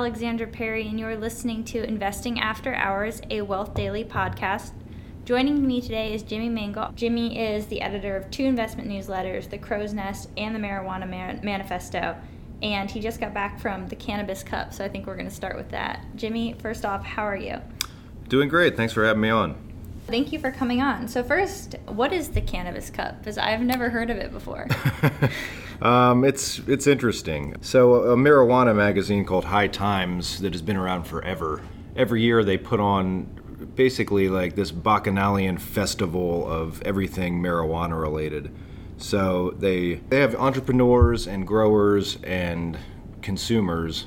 everyone. This is Alexandra Perry, and you're listening to Investing After Hours, a Wealth Daily podcast. Joining me today is Jimmy Mengel. Jimmy is the editor of two investment newsletters, The Crow's Nest and The Marijuana Man- Manifesto, and he just got back from the Cannabis Cup, so I think we're going to start with that. Jimmy, first off, how are you? Doing great. Thanks for having me on. Thank you for coming on. So, first, what is the Cannabis Cup? Because I've never heard of it before. um, it's it's interesting. So, a marijuana magazine called High Times that has been around forever. Every year, they put on basically like this bacchanalian festival of everything marijuana related. So they they have entrepreneurs and growers and consumers,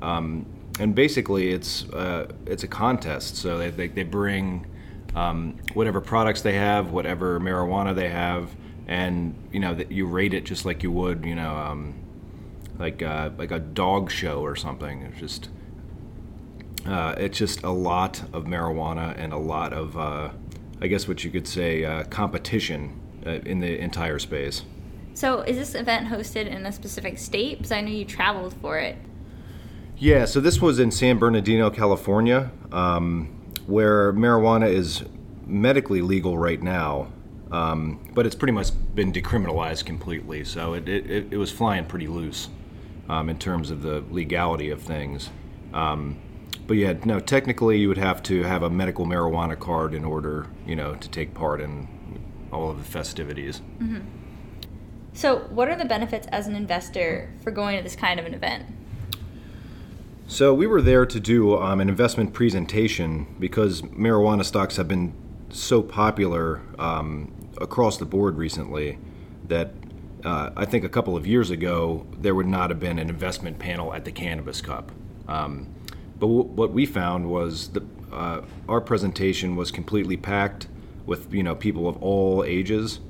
um, and basically it's uh, it's a contest. So they they, they bring um, whatever products they have, whatever marijuana they have, and you know that you rate it just like you would, you know, um, like uh, like a dog show or something. It's just uh, it's just a lot of marijuana and a lot of, uh, I guess, what you could say, uh, competition uh, in the entire space. So, is this event hosted in a specific state? Because I know you traveled for it. Yeah, so this was in San Bernardino, California. Um, where marijuana is medically legal right now, um, but it's pretty much been decriminalized completely. So it, it, it was flying pretty loose um, in terms of the legality of things. Um, but yeah, no, technically you would have to have a medical marijuana card in order, you know, to take part in all of the festivities. Mm-hmm. So, what are the benefits as an investor for going to this kind of an event? So we were there to do um, an investment presentation because marijuana stocks have been so popular um, across the board recently that uh, I think a couple of years ago there would not have been an investment panel at the Cannabis Cup. Um, but w- what we found was that uh, our presentation was completely packed with you know people of all ages.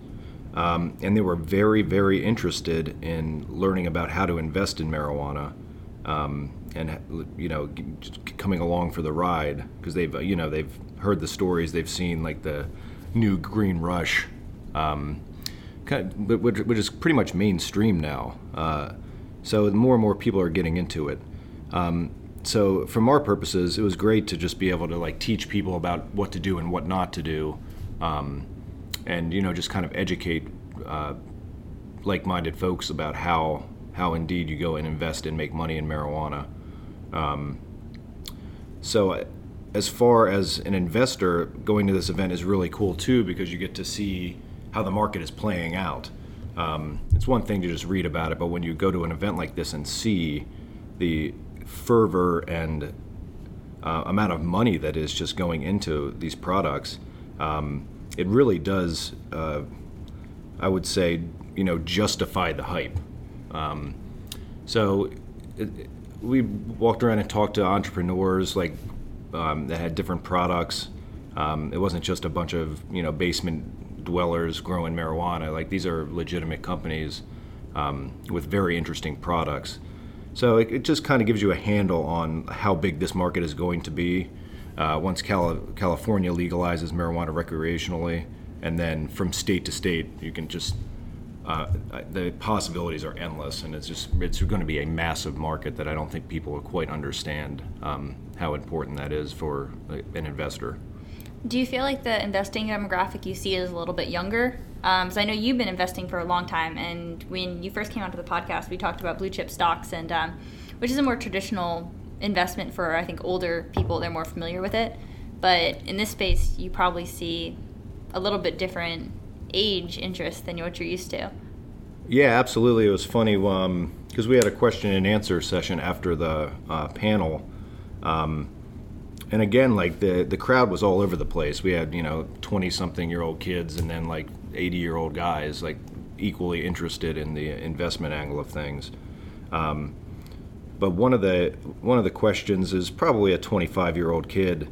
Um, and they were very, very interested in learning about how to invest in marijuana. Um, and you know coming along for the ride because they've you know they've heard the stories they've seen like the new green rush um, kind of, which, which, is pretty much mainstream now. Uh, so more and more people are getting into it. Um, so from our purposes it was great to just be able to like teach people about what to do and what not to do. Um, and you know just kind of educate uh, like-minded folks about how how indeed you go and invest and make money in marijuana. Um, so, as far as an investor, going to this event is really cool too because you get to see how the market is playing out. Um, it's one thing to just read about it, but when you go to an event like this and see the fervor and uh, amount of money that is just going into these products, um, it really does, uh, I would say, you know, justify the hype. Um, so, it, we walked around and talked to entrepreneurs like um, that had different products. Um, it wasn't just a bunch of you know basement dwellers growing marijuana. Like these are legitimate companies um, with very interesting products. So it, it just kind of gives you a handle on how big this market is going to be uh, once Cali- California legalizes marijuana recreationally, and then from state to state, you can just uh, the possibilities are endless, and it's just it's going to be a massive market that I don't think people quite understand um, how important that is for an investor. Do you feel like the investing demographic you see is a little bit younger? Because um, I know you've been investing for a long time, and when you first came onto the podcast, we talked about blue chip stocks, and um, which is a more traditional investment for I think older people. They're more familiar with it, but in this space, you probably see a little bit different age interest than what you're used to. Yeah, absolutely. It was funny because um, we had a question and answer session after the uh, panel. Um, and again, like the the crowd was all over the place. We had you know twenty something year old kids, and then like eighty year old guys, like equally interested in the investment angle of things. Um, but one of the one of the questions is probably a twenty five year old kid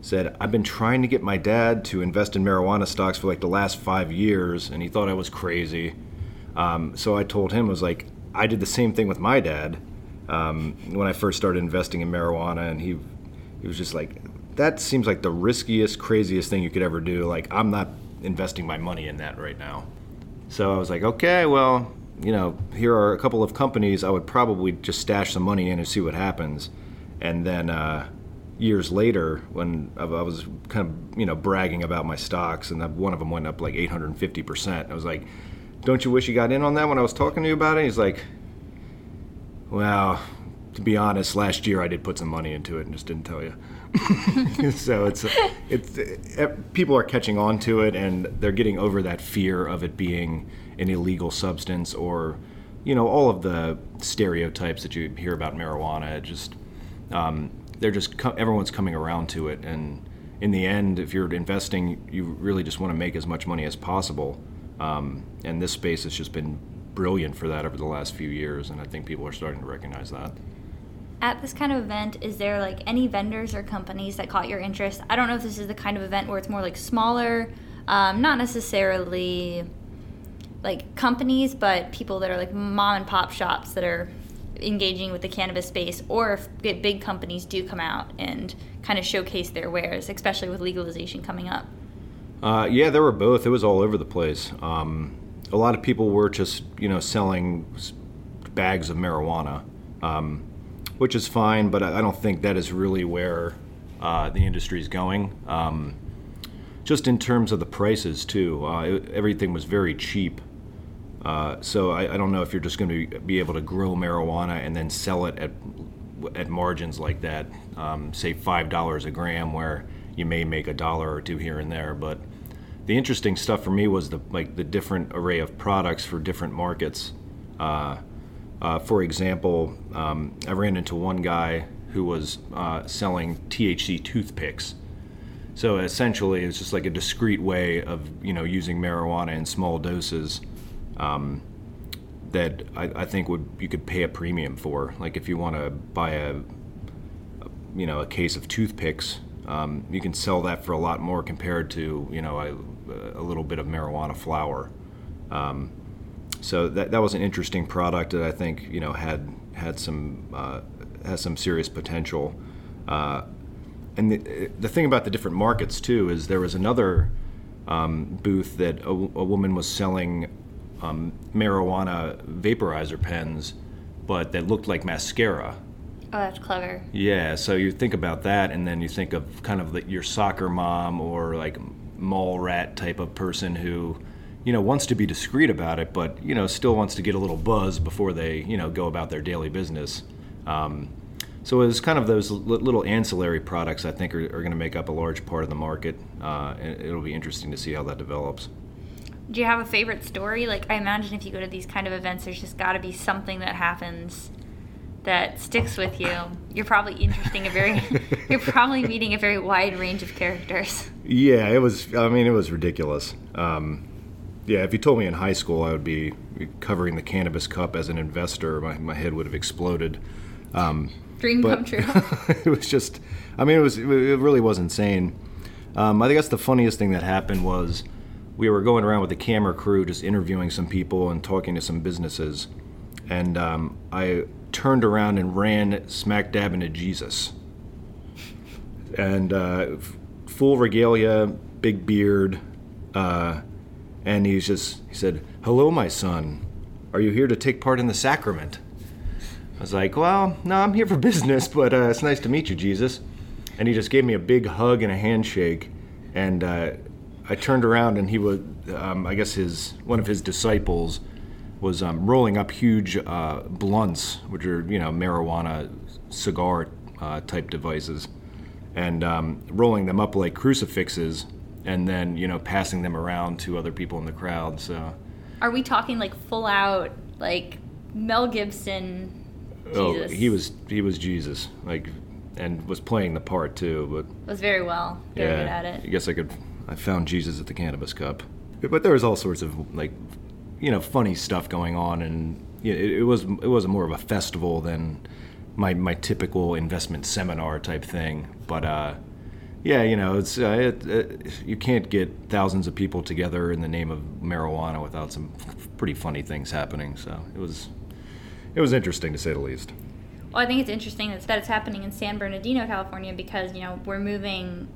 said, I've been trying to get my dad to invest in marijuana stocks for like the last five years, and he thought I was crazy. Um, so I told him, I was like, I did the same thing with my dad um, when I first started investing in marijuana, and he, he was just like, that seems like the riskiest, craziest thing you could ever do. Like, I'm not investing my money in that right now. So I was like, okay, well, you know, here are a couple of companies I would probably just stash some money in and see what happens. And then uh, years later, when I was kind of, you know, bragging about my stocks, and one of them went up like 850%, I was like, don't you wish you got in on that when I was talking to you about it? He's like, well, to be honest, last year I did put some money into it and just didn't tell you. so it's it's uh, people are catching on to it and they're getting over that fear of it being an illegal substance or you know all of the stereotypes that you hear about marijuana. It just um, they're just everyone's coming around to it and in the end, if you're investing, you really just want to make as much money as possible. Um, and this space has just been brilliant for that over the last few years, and I think people are starting to recognize that. At this kind of event, is there like any vendors or companies that caught your interest? I don't know if this is the kind of event where it's more like smaller, um, not necessarily like companies, but people that are like mom and pop shops that are engaging with the cannabis space, or if big companies do come out and kind of showcase their wares, especially with legalization coming up. Uh, yeah, there were both. It was all over the place. Um, a lot of people were just, you know, selling bags of marijuana, um, which is fine, but I don't think that is really where uh, the industry is going. Um, just in terms of the prices, too, uh, it, everything was very cheap. Uh, so I, I, don't know if you're just going to be able to grow marijuana and then sell it at at margins like that, um, say five dollars a gram, where you may make a dollar or two here and there. But the interesting stuff for me was the like the different array of products for different markets. Uh, uh, for example, um, I ran into one guy who was uh, selling THC toothpicks. So essentially, it's just like a discreet way of you know using marijuana in small doses. Um, that I, I, think would you could pay a premium for. Like if you want to buy a, you know a case of toothpicks, um, you can sell that for a lot more compared to you know a, a little bit of marijuana flower. Um, so that that was an interesting product that I think you know had had some uh, has some serious potential. Uh, and the, the thing about the different markets too is there was another um, booth that a, a woman was selling um, marijuana vaporizer pens, but that looked like mascara. Oh, that's clever. Yeah, so you think about that, and then you think of kind of the, your soccer mom or like mall rat type of person who, you know, wants to be discreet about it, but you know, still wants to get a little buzz before they, you know, go about their daily business. Um, so it's kind of those little ancillary products I think are, are going to make up a large part of the market, uh, and it'll be interesting to see how that develops do you have a favorite story? Like I imagine if you go to these kind of events, there's just got to be something that happens that sticks with you. You're probably interesting a very you're probably meeting a very wide range of characters. Yeah, it was I mean it was ridiculous. Um, yeah, if you told me in high school I would be covering the cannabis cup as an investor, my, my head would have exploded. Um, Dream come true. it was just I mean it was it really was insane. Um, I think that's the funniest thing that happened was we were going around with the camera crew just interviewing some people and talking to some businesses. And um, I turned around and ran smack dab into Jesus. And uh, full regalia, big beard. Uh, and he's just, he said, Hello, my son. Are you here to take part in the sacrament? I was like, Well, no, I'm here for business, but uh, it's nice to meet you, Jesus. And he just gave me a big hug and a handshake. And uh, I turned around and he was, um, I guess his one of his disciples was um, rolling up huge uh, blunts, which are you know marijuana cigar uh, type devices, and um, rolling them up like crucifixes, and then you know passing them around to other people in the crowd. So, are we talking like full out like Mel Gibson? Oh, Jesus? He was he was Jesus, like, and was playing the part too. But was very well, very yeah, good at it. I guess I could I found Jesus at the Cannabis Cup. But there was all sorts of like, you know, funny stuff going on, and it, it was it was more of a festival than my my typical investment seminar type thing. But uh, yeah, you know, it's uh, it, it, you can't get thousands of people together in the name of marijuana without some pretty funny things happening. So it was it was interesting to say the least. Well, I think it's interesting that it's happening in San Bernardino, California, because you know we're moving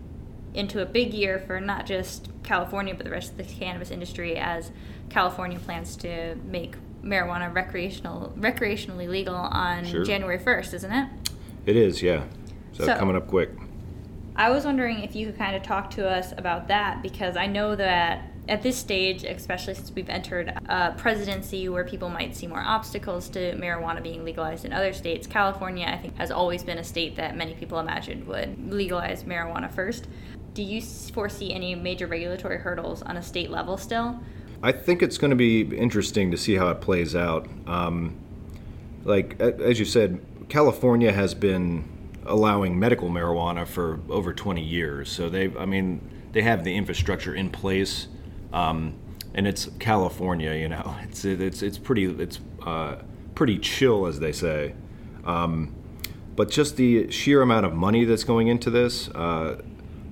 into a big year for not just California but the rest of the cannabis industry as California plans to make marijuana recreational recreationally legal on sure. January 1st, isn't it? It is, yeah. So, so coming up quick. I was wondering if you could kind of talk to us about that because I know that at this stage, especially since we've entered a presidency where people might see more obstacles to marijuana being legalized in other states, California, I think, has always been a state that many people imagined would legalize marijuana first. Do you foresee any major regulatory hurdles on a state level still? I think it's going to be interesting to see how it plays out. Um, like, as you said, California has been allowing medical marijuana for over 20 years. So they, I mean, they have the infrastructure in place, um, and it's California. You know, it's it's it's pretty it's uh, pretty chill, as they say. Um, but just the sheer amount of money that's going into this, uh,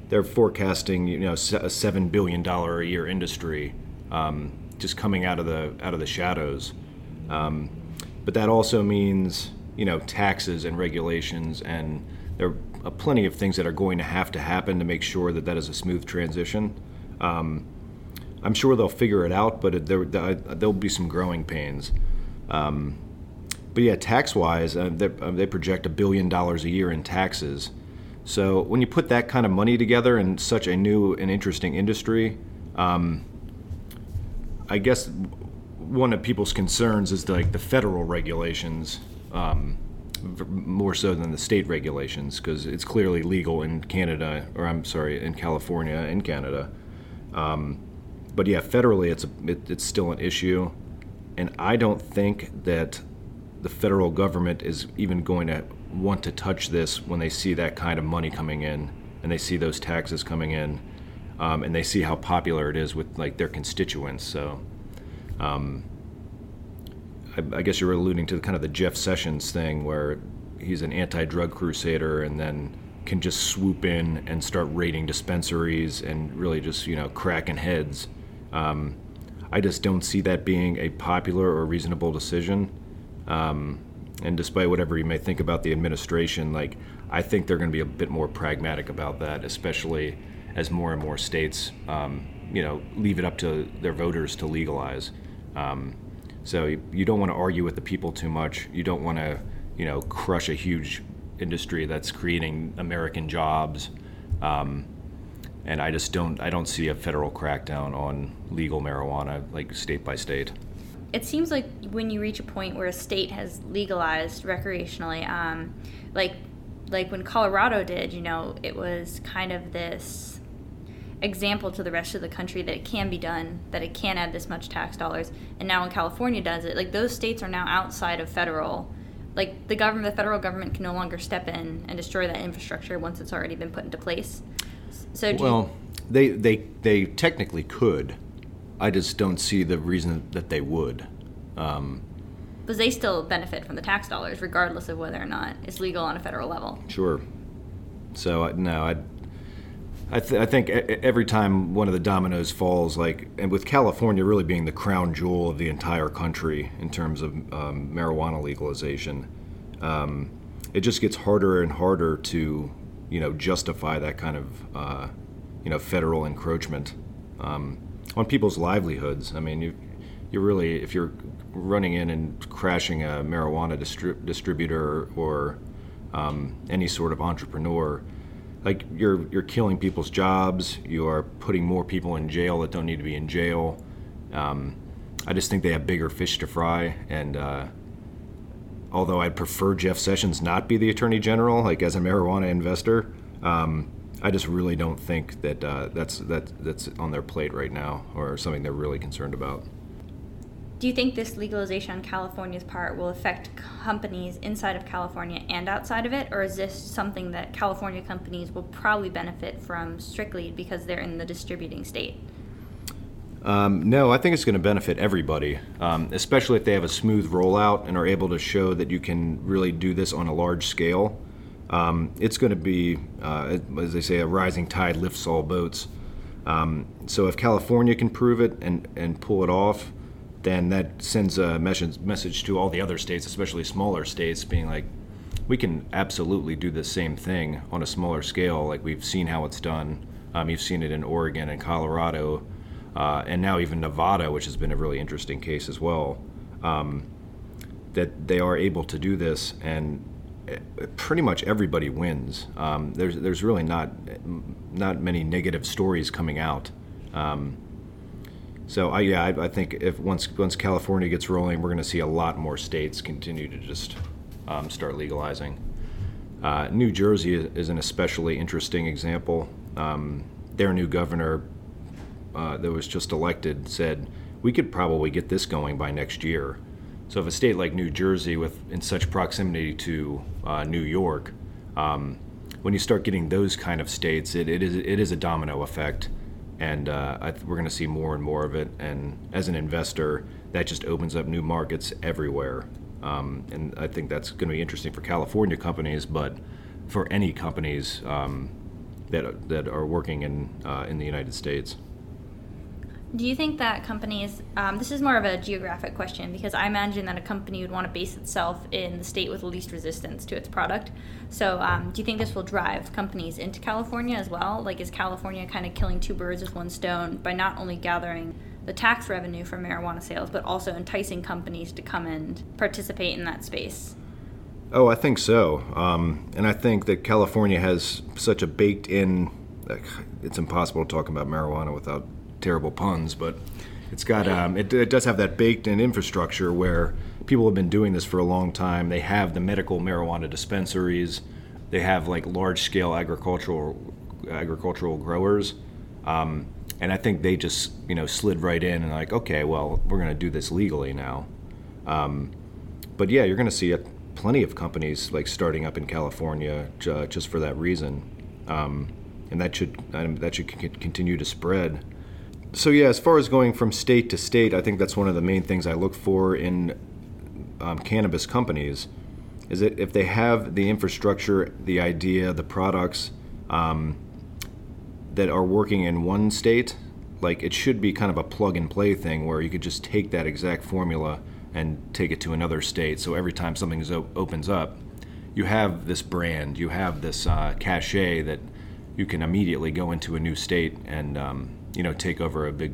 they're forecasting you know a seven billion dollar a year industry um, just coming out of the out of the shadows. Um, but that also means you know taxes and regulations and there are plenty of things that are going to have to happen to make sure that that is a smooth transition. Um, I'm sure they'll figure it out, but there, there'll be some growing pains. Um, but yeah, tax wise, uh, uh, they project a billion dollars a year in taxes. So when you put that kind of money together in such a new and interesting industry, um, I guess one of people's concerns is the, like the federal regulations. Um, more so than the state regulations because it's clearly legal in Canada, or I'm sorry, in California and Canada. Um, but yeah, federally, it's a, it, it's still an issue, and I don't think that the federal government is even going to want to touch this when they see that kind of money coming in and they see those taxes coming in, um, and they see how popular it is with like their constituents. So. Um, I, I guess you're alluding to kind of the Jeff Sessions thing where he's an anti-drug crusader and then can just swoop in and start raiding dispensaries and really just you know cracking heads. Um, I just don't see that being a popular or reasonable decision. Um, and despite whatever you may think about the administration, like I think they're going to be a bit more pragmatic about that, especially as more and more states, um, you know, leave it up to their voters to legalize. Um, so you, you don't want to argue with the people too much. You don't want to, you know, crush a huge industry that's creating American jobs. Um, and I just don't I don't see a federal crackdown on legal marijuana like state by state. It seems like when you reach a point where a state has legalized recreationally, um, like like when Colorado did, you know, it was kind of this example to the rest of the country that it can be done, that it can add this much tax dollars. And now when California does it, like those states are now outside of federal. Like the government, the federal government can no longer step in and destroy that infrastructure once it's already been put into place. So well, you, they they they technically could. I just don't see the reason that they would. Um, because they still benefit from the tax dollars, regardless of whether or not it's legal on a federal level. Sure. So no, I I, th- I, think every time one of the dominoes falls, like, and with California really being the crown jewel of the entire country in terms of um, marijuana legalization, um, it just gets harder and harder to, you know, justify that kind of, uh, you know, federal encroachment um, on people's livelihoods. I mean, you, you really, if you're running in and crashing a marijuana distri- distributor or um, any sort of entrepreneur like you're you're killing people's jobs. You are putting more people in jail that don't need to be in jail. Um, I just think they have bigger fish to fry. And uh, although I'd prefer Jeff Sessions not be the attorney general, like as a marijuana investor, um, I just really don't think that uh, that's that that's on their plate right now, or something they're really concerned about. Do you think this legalization on California's part will affect companies inside of California and outside of it, or is this something that California companies will probably benefit from strictly because they're in the distributing state? Um, no, I think it's going to benefit everybody, um, especially if they have a smooth rollout and are able to show that you can really do this on a large scale. Um, it's going to be, uh, as they say, a rising tide lifts all boats. Um, so if California can prove it and, and pull it off, then that sends a message message to all the other states, especially smaller states, being like, we can absolutely do the same thing on a smaller scale. Like we've seen how it's done. Um, you've seen it in Oregon and Colorado, uh, and now even Nevada, which has been a really interesting case as well. um, that they are able to do this, and eh, pretty much everybody wins. Um, there's there's really not not many negative stories coming out. Um, so I, yeah, I, I, think if once once California gets rolling, we're going to see a lot more states continue to just um, start legalizing. Uh, New Jersey is, an especially interesting example. Um, their new governor uh, that was just elected said we could probably get this going by next year. So if a state like New Jersey, with in such proximity to uh, New York, um, when you start getting those kind of states, it, it is it is a domino effect and uh, th- we're going to see more and more of it. And as an investor, that just opens up new markets everywhere. Um, and I think that's going to be interesting for California companies, but for any companies um, that that are working in uh, in the United States. Do you think that companies, um, this is more of a geographic question because I imagine that a company would want to base itself in the state with the least resistance to its product. So, um, do you think this will drive companies into California as well? Like, is California kind of killing two birds with one stone by not only gathering the tax revenue from marijuana sales, but also enticing companies to come and participate in that space? Oh, I think so. Um, and I think that California has such a baked in, it's impossible to talk about marijuana without terrible puns, but it's got um, it, it does have that baked in infrastructure where people have been doing this for a long time. They have the medical marijuana dispensaries. They have like large scale agricultural agricultural growers. Um, and I think they just you know slid right in and like okay well we're to do this legally now. Um, but yeah, you're to see a, plenty of companies like starting up in California j- just for that reason, um, and that should um, that should c- continue to spread so yeah, as far as going from state to state, I think that's one of the main things I look for in um, cannabis companies, is that if they have the infrastructure, the idea, the products um, that are working in one state, like it should be kind of a plug and play thing where you could just take that exact formula and take it to another state. So every time something op- opens up, you have this brand, you have this uh, cachet that you can immediately go into a new state and um, you know take over a big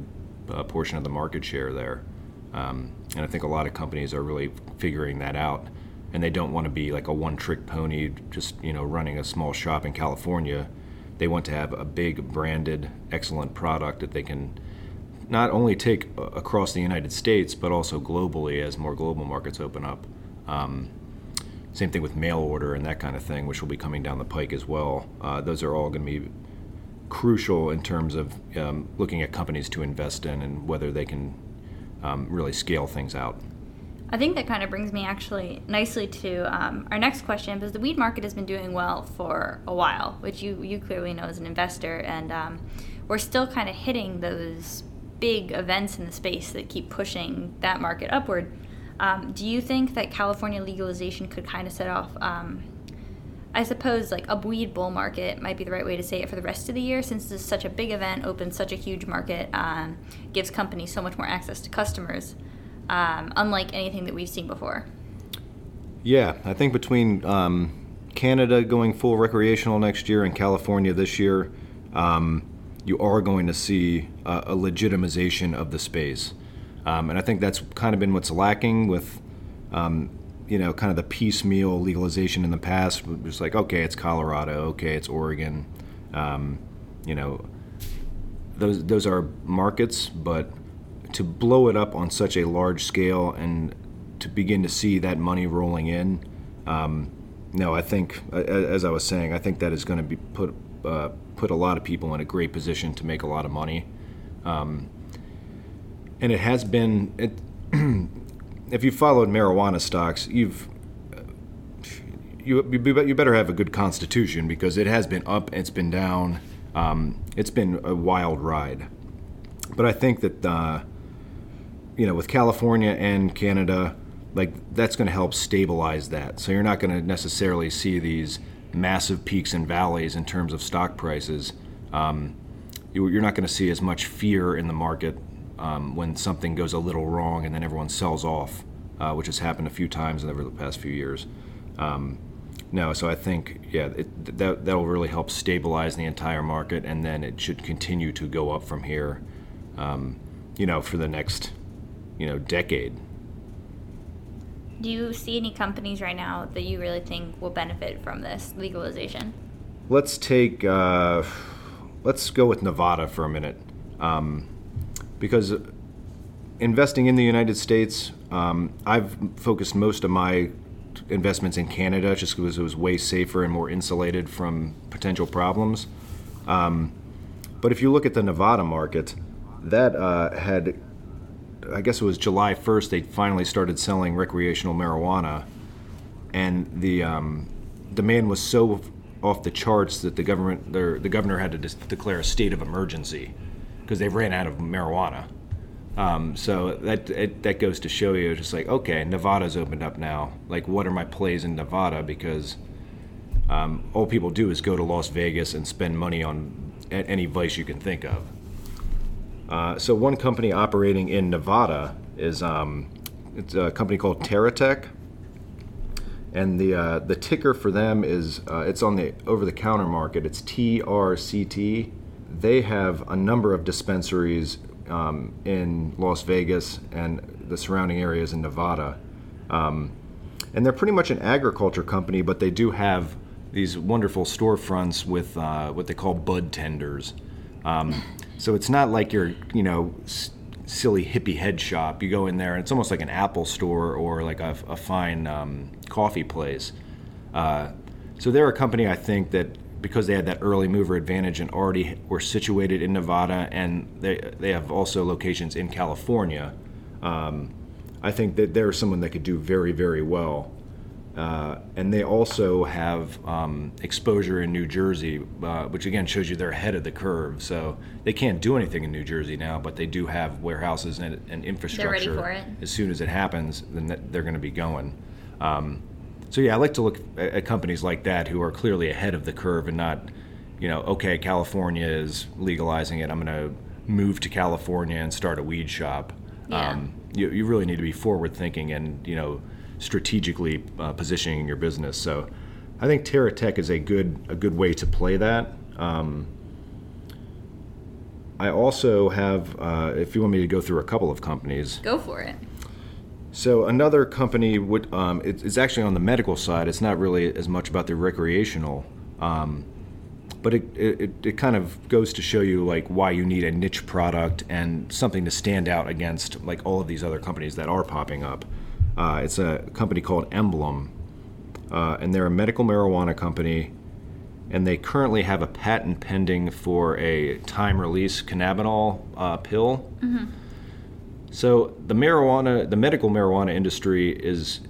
uh, portion of the market share there. Um, and I think a lot of companies are really figuring that out, and they don't want to be like a one-trick pony, just you know running a small shop in California. They want to have a big branded, excellent product that they can not only take across the United States, but also globally as more global markets open up. Um, same thing with mail order and that kind of thing, which will be coming down the pike as well. Uh, those are all going to be crucial in terms of um, looking at companies to invest in and whether they can um, really scale things out. I think that kind of brings me actually nicely to um, our next question because the weed market has been doing well for a while, which you, you clearly know as an investor, and um, we're still kind of hitting those big events in the space that keep pushing that market upward. Um, do you think that California legalization could kind of set off um, I suppose like a weed bull market might be the right way to say it for the rest of the year, since this is such a big event, opens such a huge market, um, gives companies so much more access to customers, um, unlike anything that we've seen before. Yeah, I think between um, Canada going full recreational next year and California this year, um, you are going to see a, a legitimization of the space. Um, and I think that's kind of been what's lacking with um, you know, kind of the piecemeal legalization in the past was like, okay, it's Colorado, okay, it's Oregon, um, you know, those those are markets, but to blow it up on such a large scale and to begin to see that money rolling in, um, no, I think, as I was saying, I think that is going to be put uh, put a lot of people in a great position to make a lot of money, um, and it has been it. if you followed marijuana stocks, you've you, you better have a good constitution because it has been up, it's been down, um, it's been a wild ride. But I think that uh, you know with California and Canada, like that's going to help stabilize that. So you're not going to necessarily see these massive peaks and valleys in terms of stock prices. Um, you're not going to see as much fear in the market um, when something goes a little wrong and then everyone sells off, uh, which has happened a few times over the past few years. Um, no, so I think yeah, it, that that will really help stabilize the entire market, and then it should continue to go up from here. Um, you know, for the next you know decade. Do you see any companies right now that you really think will benefit from this legalization? Let's take, uh, let's go with Nevada for a minute. Um, because investing in the United States, um, I've focused most of my investments in Canada just because it was way safer and more insulated from potential problems. Um, but if you look at the Nevada market, that uh, had, I guess it was July 1st, they finally started selling recreational marijuana. And the um, demand was so off the charts that the government, the governor had to dis- declare a state of emergency because they've ran out of marijuana. Um, so that it, that goes to show you, just like okay, Nevada's opened up now. Like, what are my plays in Nevada? Because um, all people do is go to Las Vegas and spend money on any vice you can think of. Uh, so one company operating in Nevada is um, it's a company called TerraTech, and the uh, the ticker for them is uh, it's on the over the counter market. It's TRCT. They have a number of dispensaries um, in Las Vegas and the surrounding areas in Nevada. Um, and they're pretty much an agriculture company, but they do have these wonderful storefronts with uh, what they call bud tenders. Um, so it's not like your, you know, s- silly hippie head shop. You go in there and it's almost like an Apple store or like a, a fine um, coffee place. Uh, so they're a company I think that because they had that early mover advantage and already were situated in Nevada, and they they have also locations in California. Um, I think that they're someone that could do very very well. Uh, and they also have um, exposure in New Jersey, uh, which again shows you they're ahead of the curve. So they can't do anything in New Jersey now, but they do have warehouses and, and infrastructure. As soon as it happens, then they're going to be going. Um, so yeah, I like to look at companies like that who are clearly ahead of the curve and not, you know, okay, California is legalizing it. I'm going to move to California and start a weed shop. Yeah. Um, you, you really need to be forward thinking and you know strategically uh, positioning your business. So I think Terra Tech is a good a good way to play that. Um, I also have, uh, if you want me to go through a couple of companies, go for it. So another company would um, it, it's actually on the medical side. It's not really as much about the recreational, um, but it, it, it kind of goes to show you like why you need a niche product and something to stand out against like all of these other companies that are popping up. Uh, it's a company called Emblem, uh, and they're a medical marijuana company, and they currently have a patent pending for a time-release cannabinol uh, pill. Mm-hmm so the marijuana, the medical marijuana industry is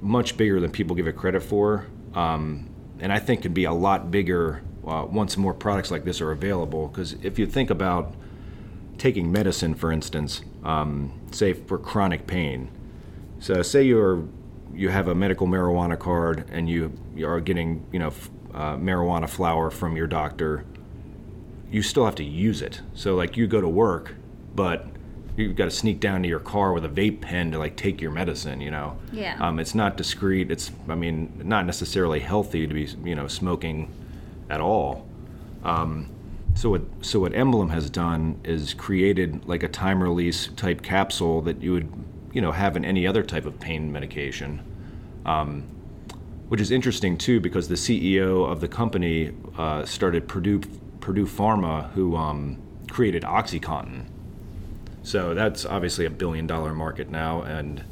much bigger than people give it credit for, um, and I think could be a lot bigger uh, once more products like this are available. Because if you think about taking medicine, for instance, um, say for chronic pain, so say you're you have a medical marijuana card and you, you are getting you know uh, marijuana flower from your doctor, you still have to use it. So like you go to work, but you've got to sneak down to your car with a vape pen to like take your medicine you know? Yeah. Um, it's not discreet it's i mean not necessarily healthy to be you know smoking at all. Um, so what so what emblem has done is created like a time release type capsule that you would you know have in any other type of pain medication um, which is interesting too because the ceo of the company uh, started purdue purdue pharma who um, created oxycontin so that's obviously a billion dollar market now. And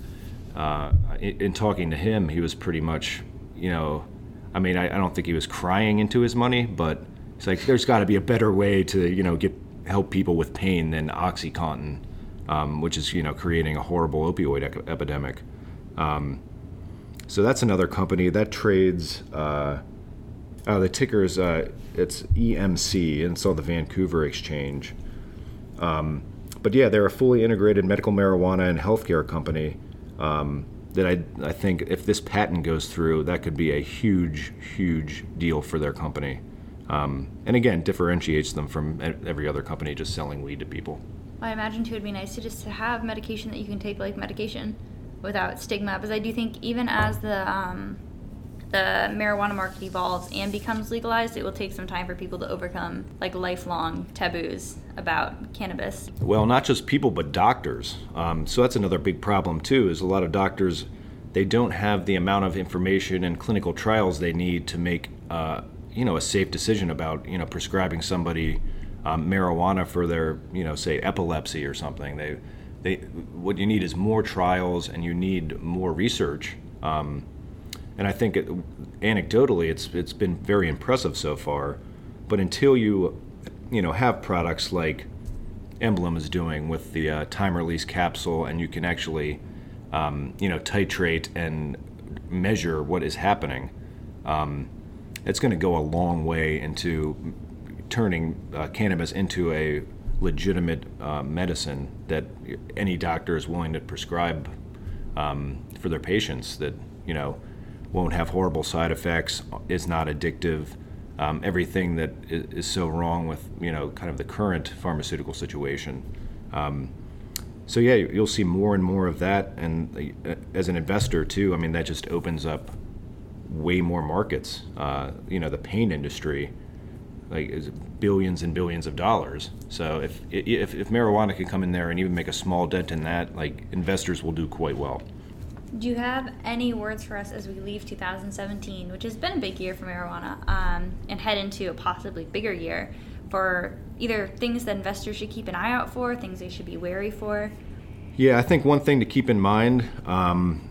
uh, in, in, talking to him, he was pretty much, you know, I mean, I, I don't think he was crying into his money, but it's like there's got to be a better way to, you know, get help people with pain than OxyContin, um, which is, you know, creating a horrible opioid ec- epidemic. Um, so that's another company that trades. Uh, oh, the ticker is uh, it's EMC, and it's on the Vancouver Exchange. Um, but yeah, they're a fully integrated medical marijuana and healthcare company. Um, that I, I think if this patent goes through, that could be a huge, huge deal for their company. Um, and again, differentiates them from every other company just selling weed to people. I imagine too, it'd be nice to just have medication that you can take like medication without stigma, because I do think even as the um, the marijuana market evolves and becomes legalized, it will take some time for people to overcome like lifelong taboos about cannabis. Well, not just people, but doctors. Um, so that's another big problem too. Is a lot of doctors they don't have the amount of information and clinical trials they need to make uh, you know a safe decision about you know prescribing somebody um, marijuana for their you know say epilepsy or something. They they what you need is more trials and you need more research. Um, and I think it, anecdotally, it's it's been very impressive so far. But until you you know have products like Emblem is doing with the uh, time release capsule, and you can actually um, you know titrate and measure what is happening. Um, it's going to go a long way into turning uh, cannabis into a legitimate uh, medicine that any doctor is willing to prescribe um, for their patients. That you know won't have horrible side effects, is not addictive. Um, everything that is, so wrong with you know kind of the current pharmaceutical situation. Um, so yeah, you'll see more and more of that, and uh, as an investor too, I mean that just opens up way more markets. Uh, you know, the pain industry, like is billions and billions of dollars. So if, if if marijuana can come in there and even make a small dent in that, like investors will do quite well. Do you have any words for us as we leave 2017, which has been a big year for marijuana, um, and head into a possibly bigger year for either things that investors should keep an eye out for, things they should be wary for? Yeah, I think one thing to keep in mind, um,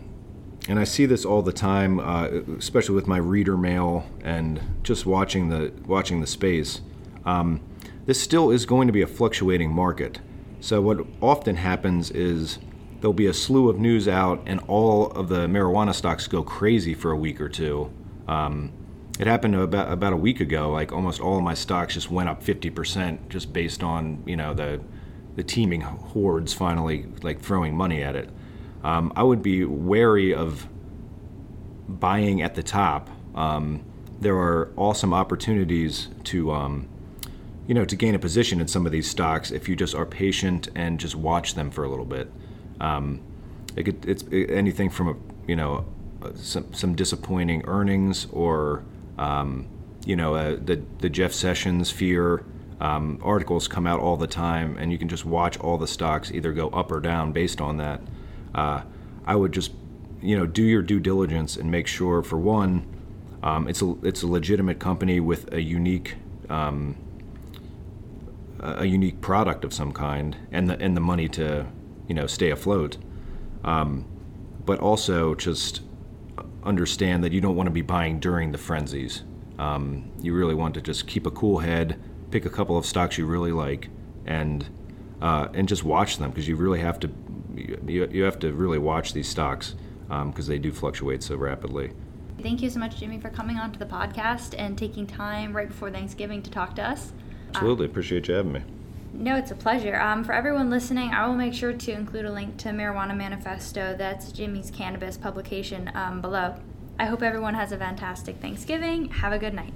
and I see this all the time, uh, especially with my reader mail and just watching the watching the space. Um, this still is going to be a fluctuating market. So what often happens is there'll be a slew of news out, and all of the marijuana stocks go crazy for a week or two. Um, it happened about about a week ago. Like almost all of my stocks just went up 50% just based on you know the the teeming hordes finally like throwing money at it. Um, I would be wary of buying at the top. Um, there are awesome opportunities to um, you know to gain a position in some of these stocks if you just are patient and just watch them for a little bit. Um, it could, it's anything from a you know some some disappointing earnings or um, you know uh, the the Jeff Sessions fear. Um, articles come out all the time, and you can just watch all the stocks either go up or down based on that. Uh, I would just you know do your due diligence and make sure for one um, it's a it's a legitimate company with a unique um, a unique product of some kind and the and the money to you know stay afloat. Um, but also just understand that you don't want to be buying during the frenzies. Um, you really want to just keep a cool head, pick a couple of stocks you really like, and uh, and just watch them because you really have to you, you have to really watch these stocks because um, they do fluctuate so rapidly. Thank you so much, Jimmy, for coming on to the podcast and taking time right before Thanksgiving to talk to us. Absolutely, uh, appreciate you having me. No, it's a pleasure. Um, for everyone listening, I will make sure to include a link to Marijuana Manifesto. That's Jimmy's cannabis publication um, below. I hope everyone has a fantastic Thanksgiving. Have a good night.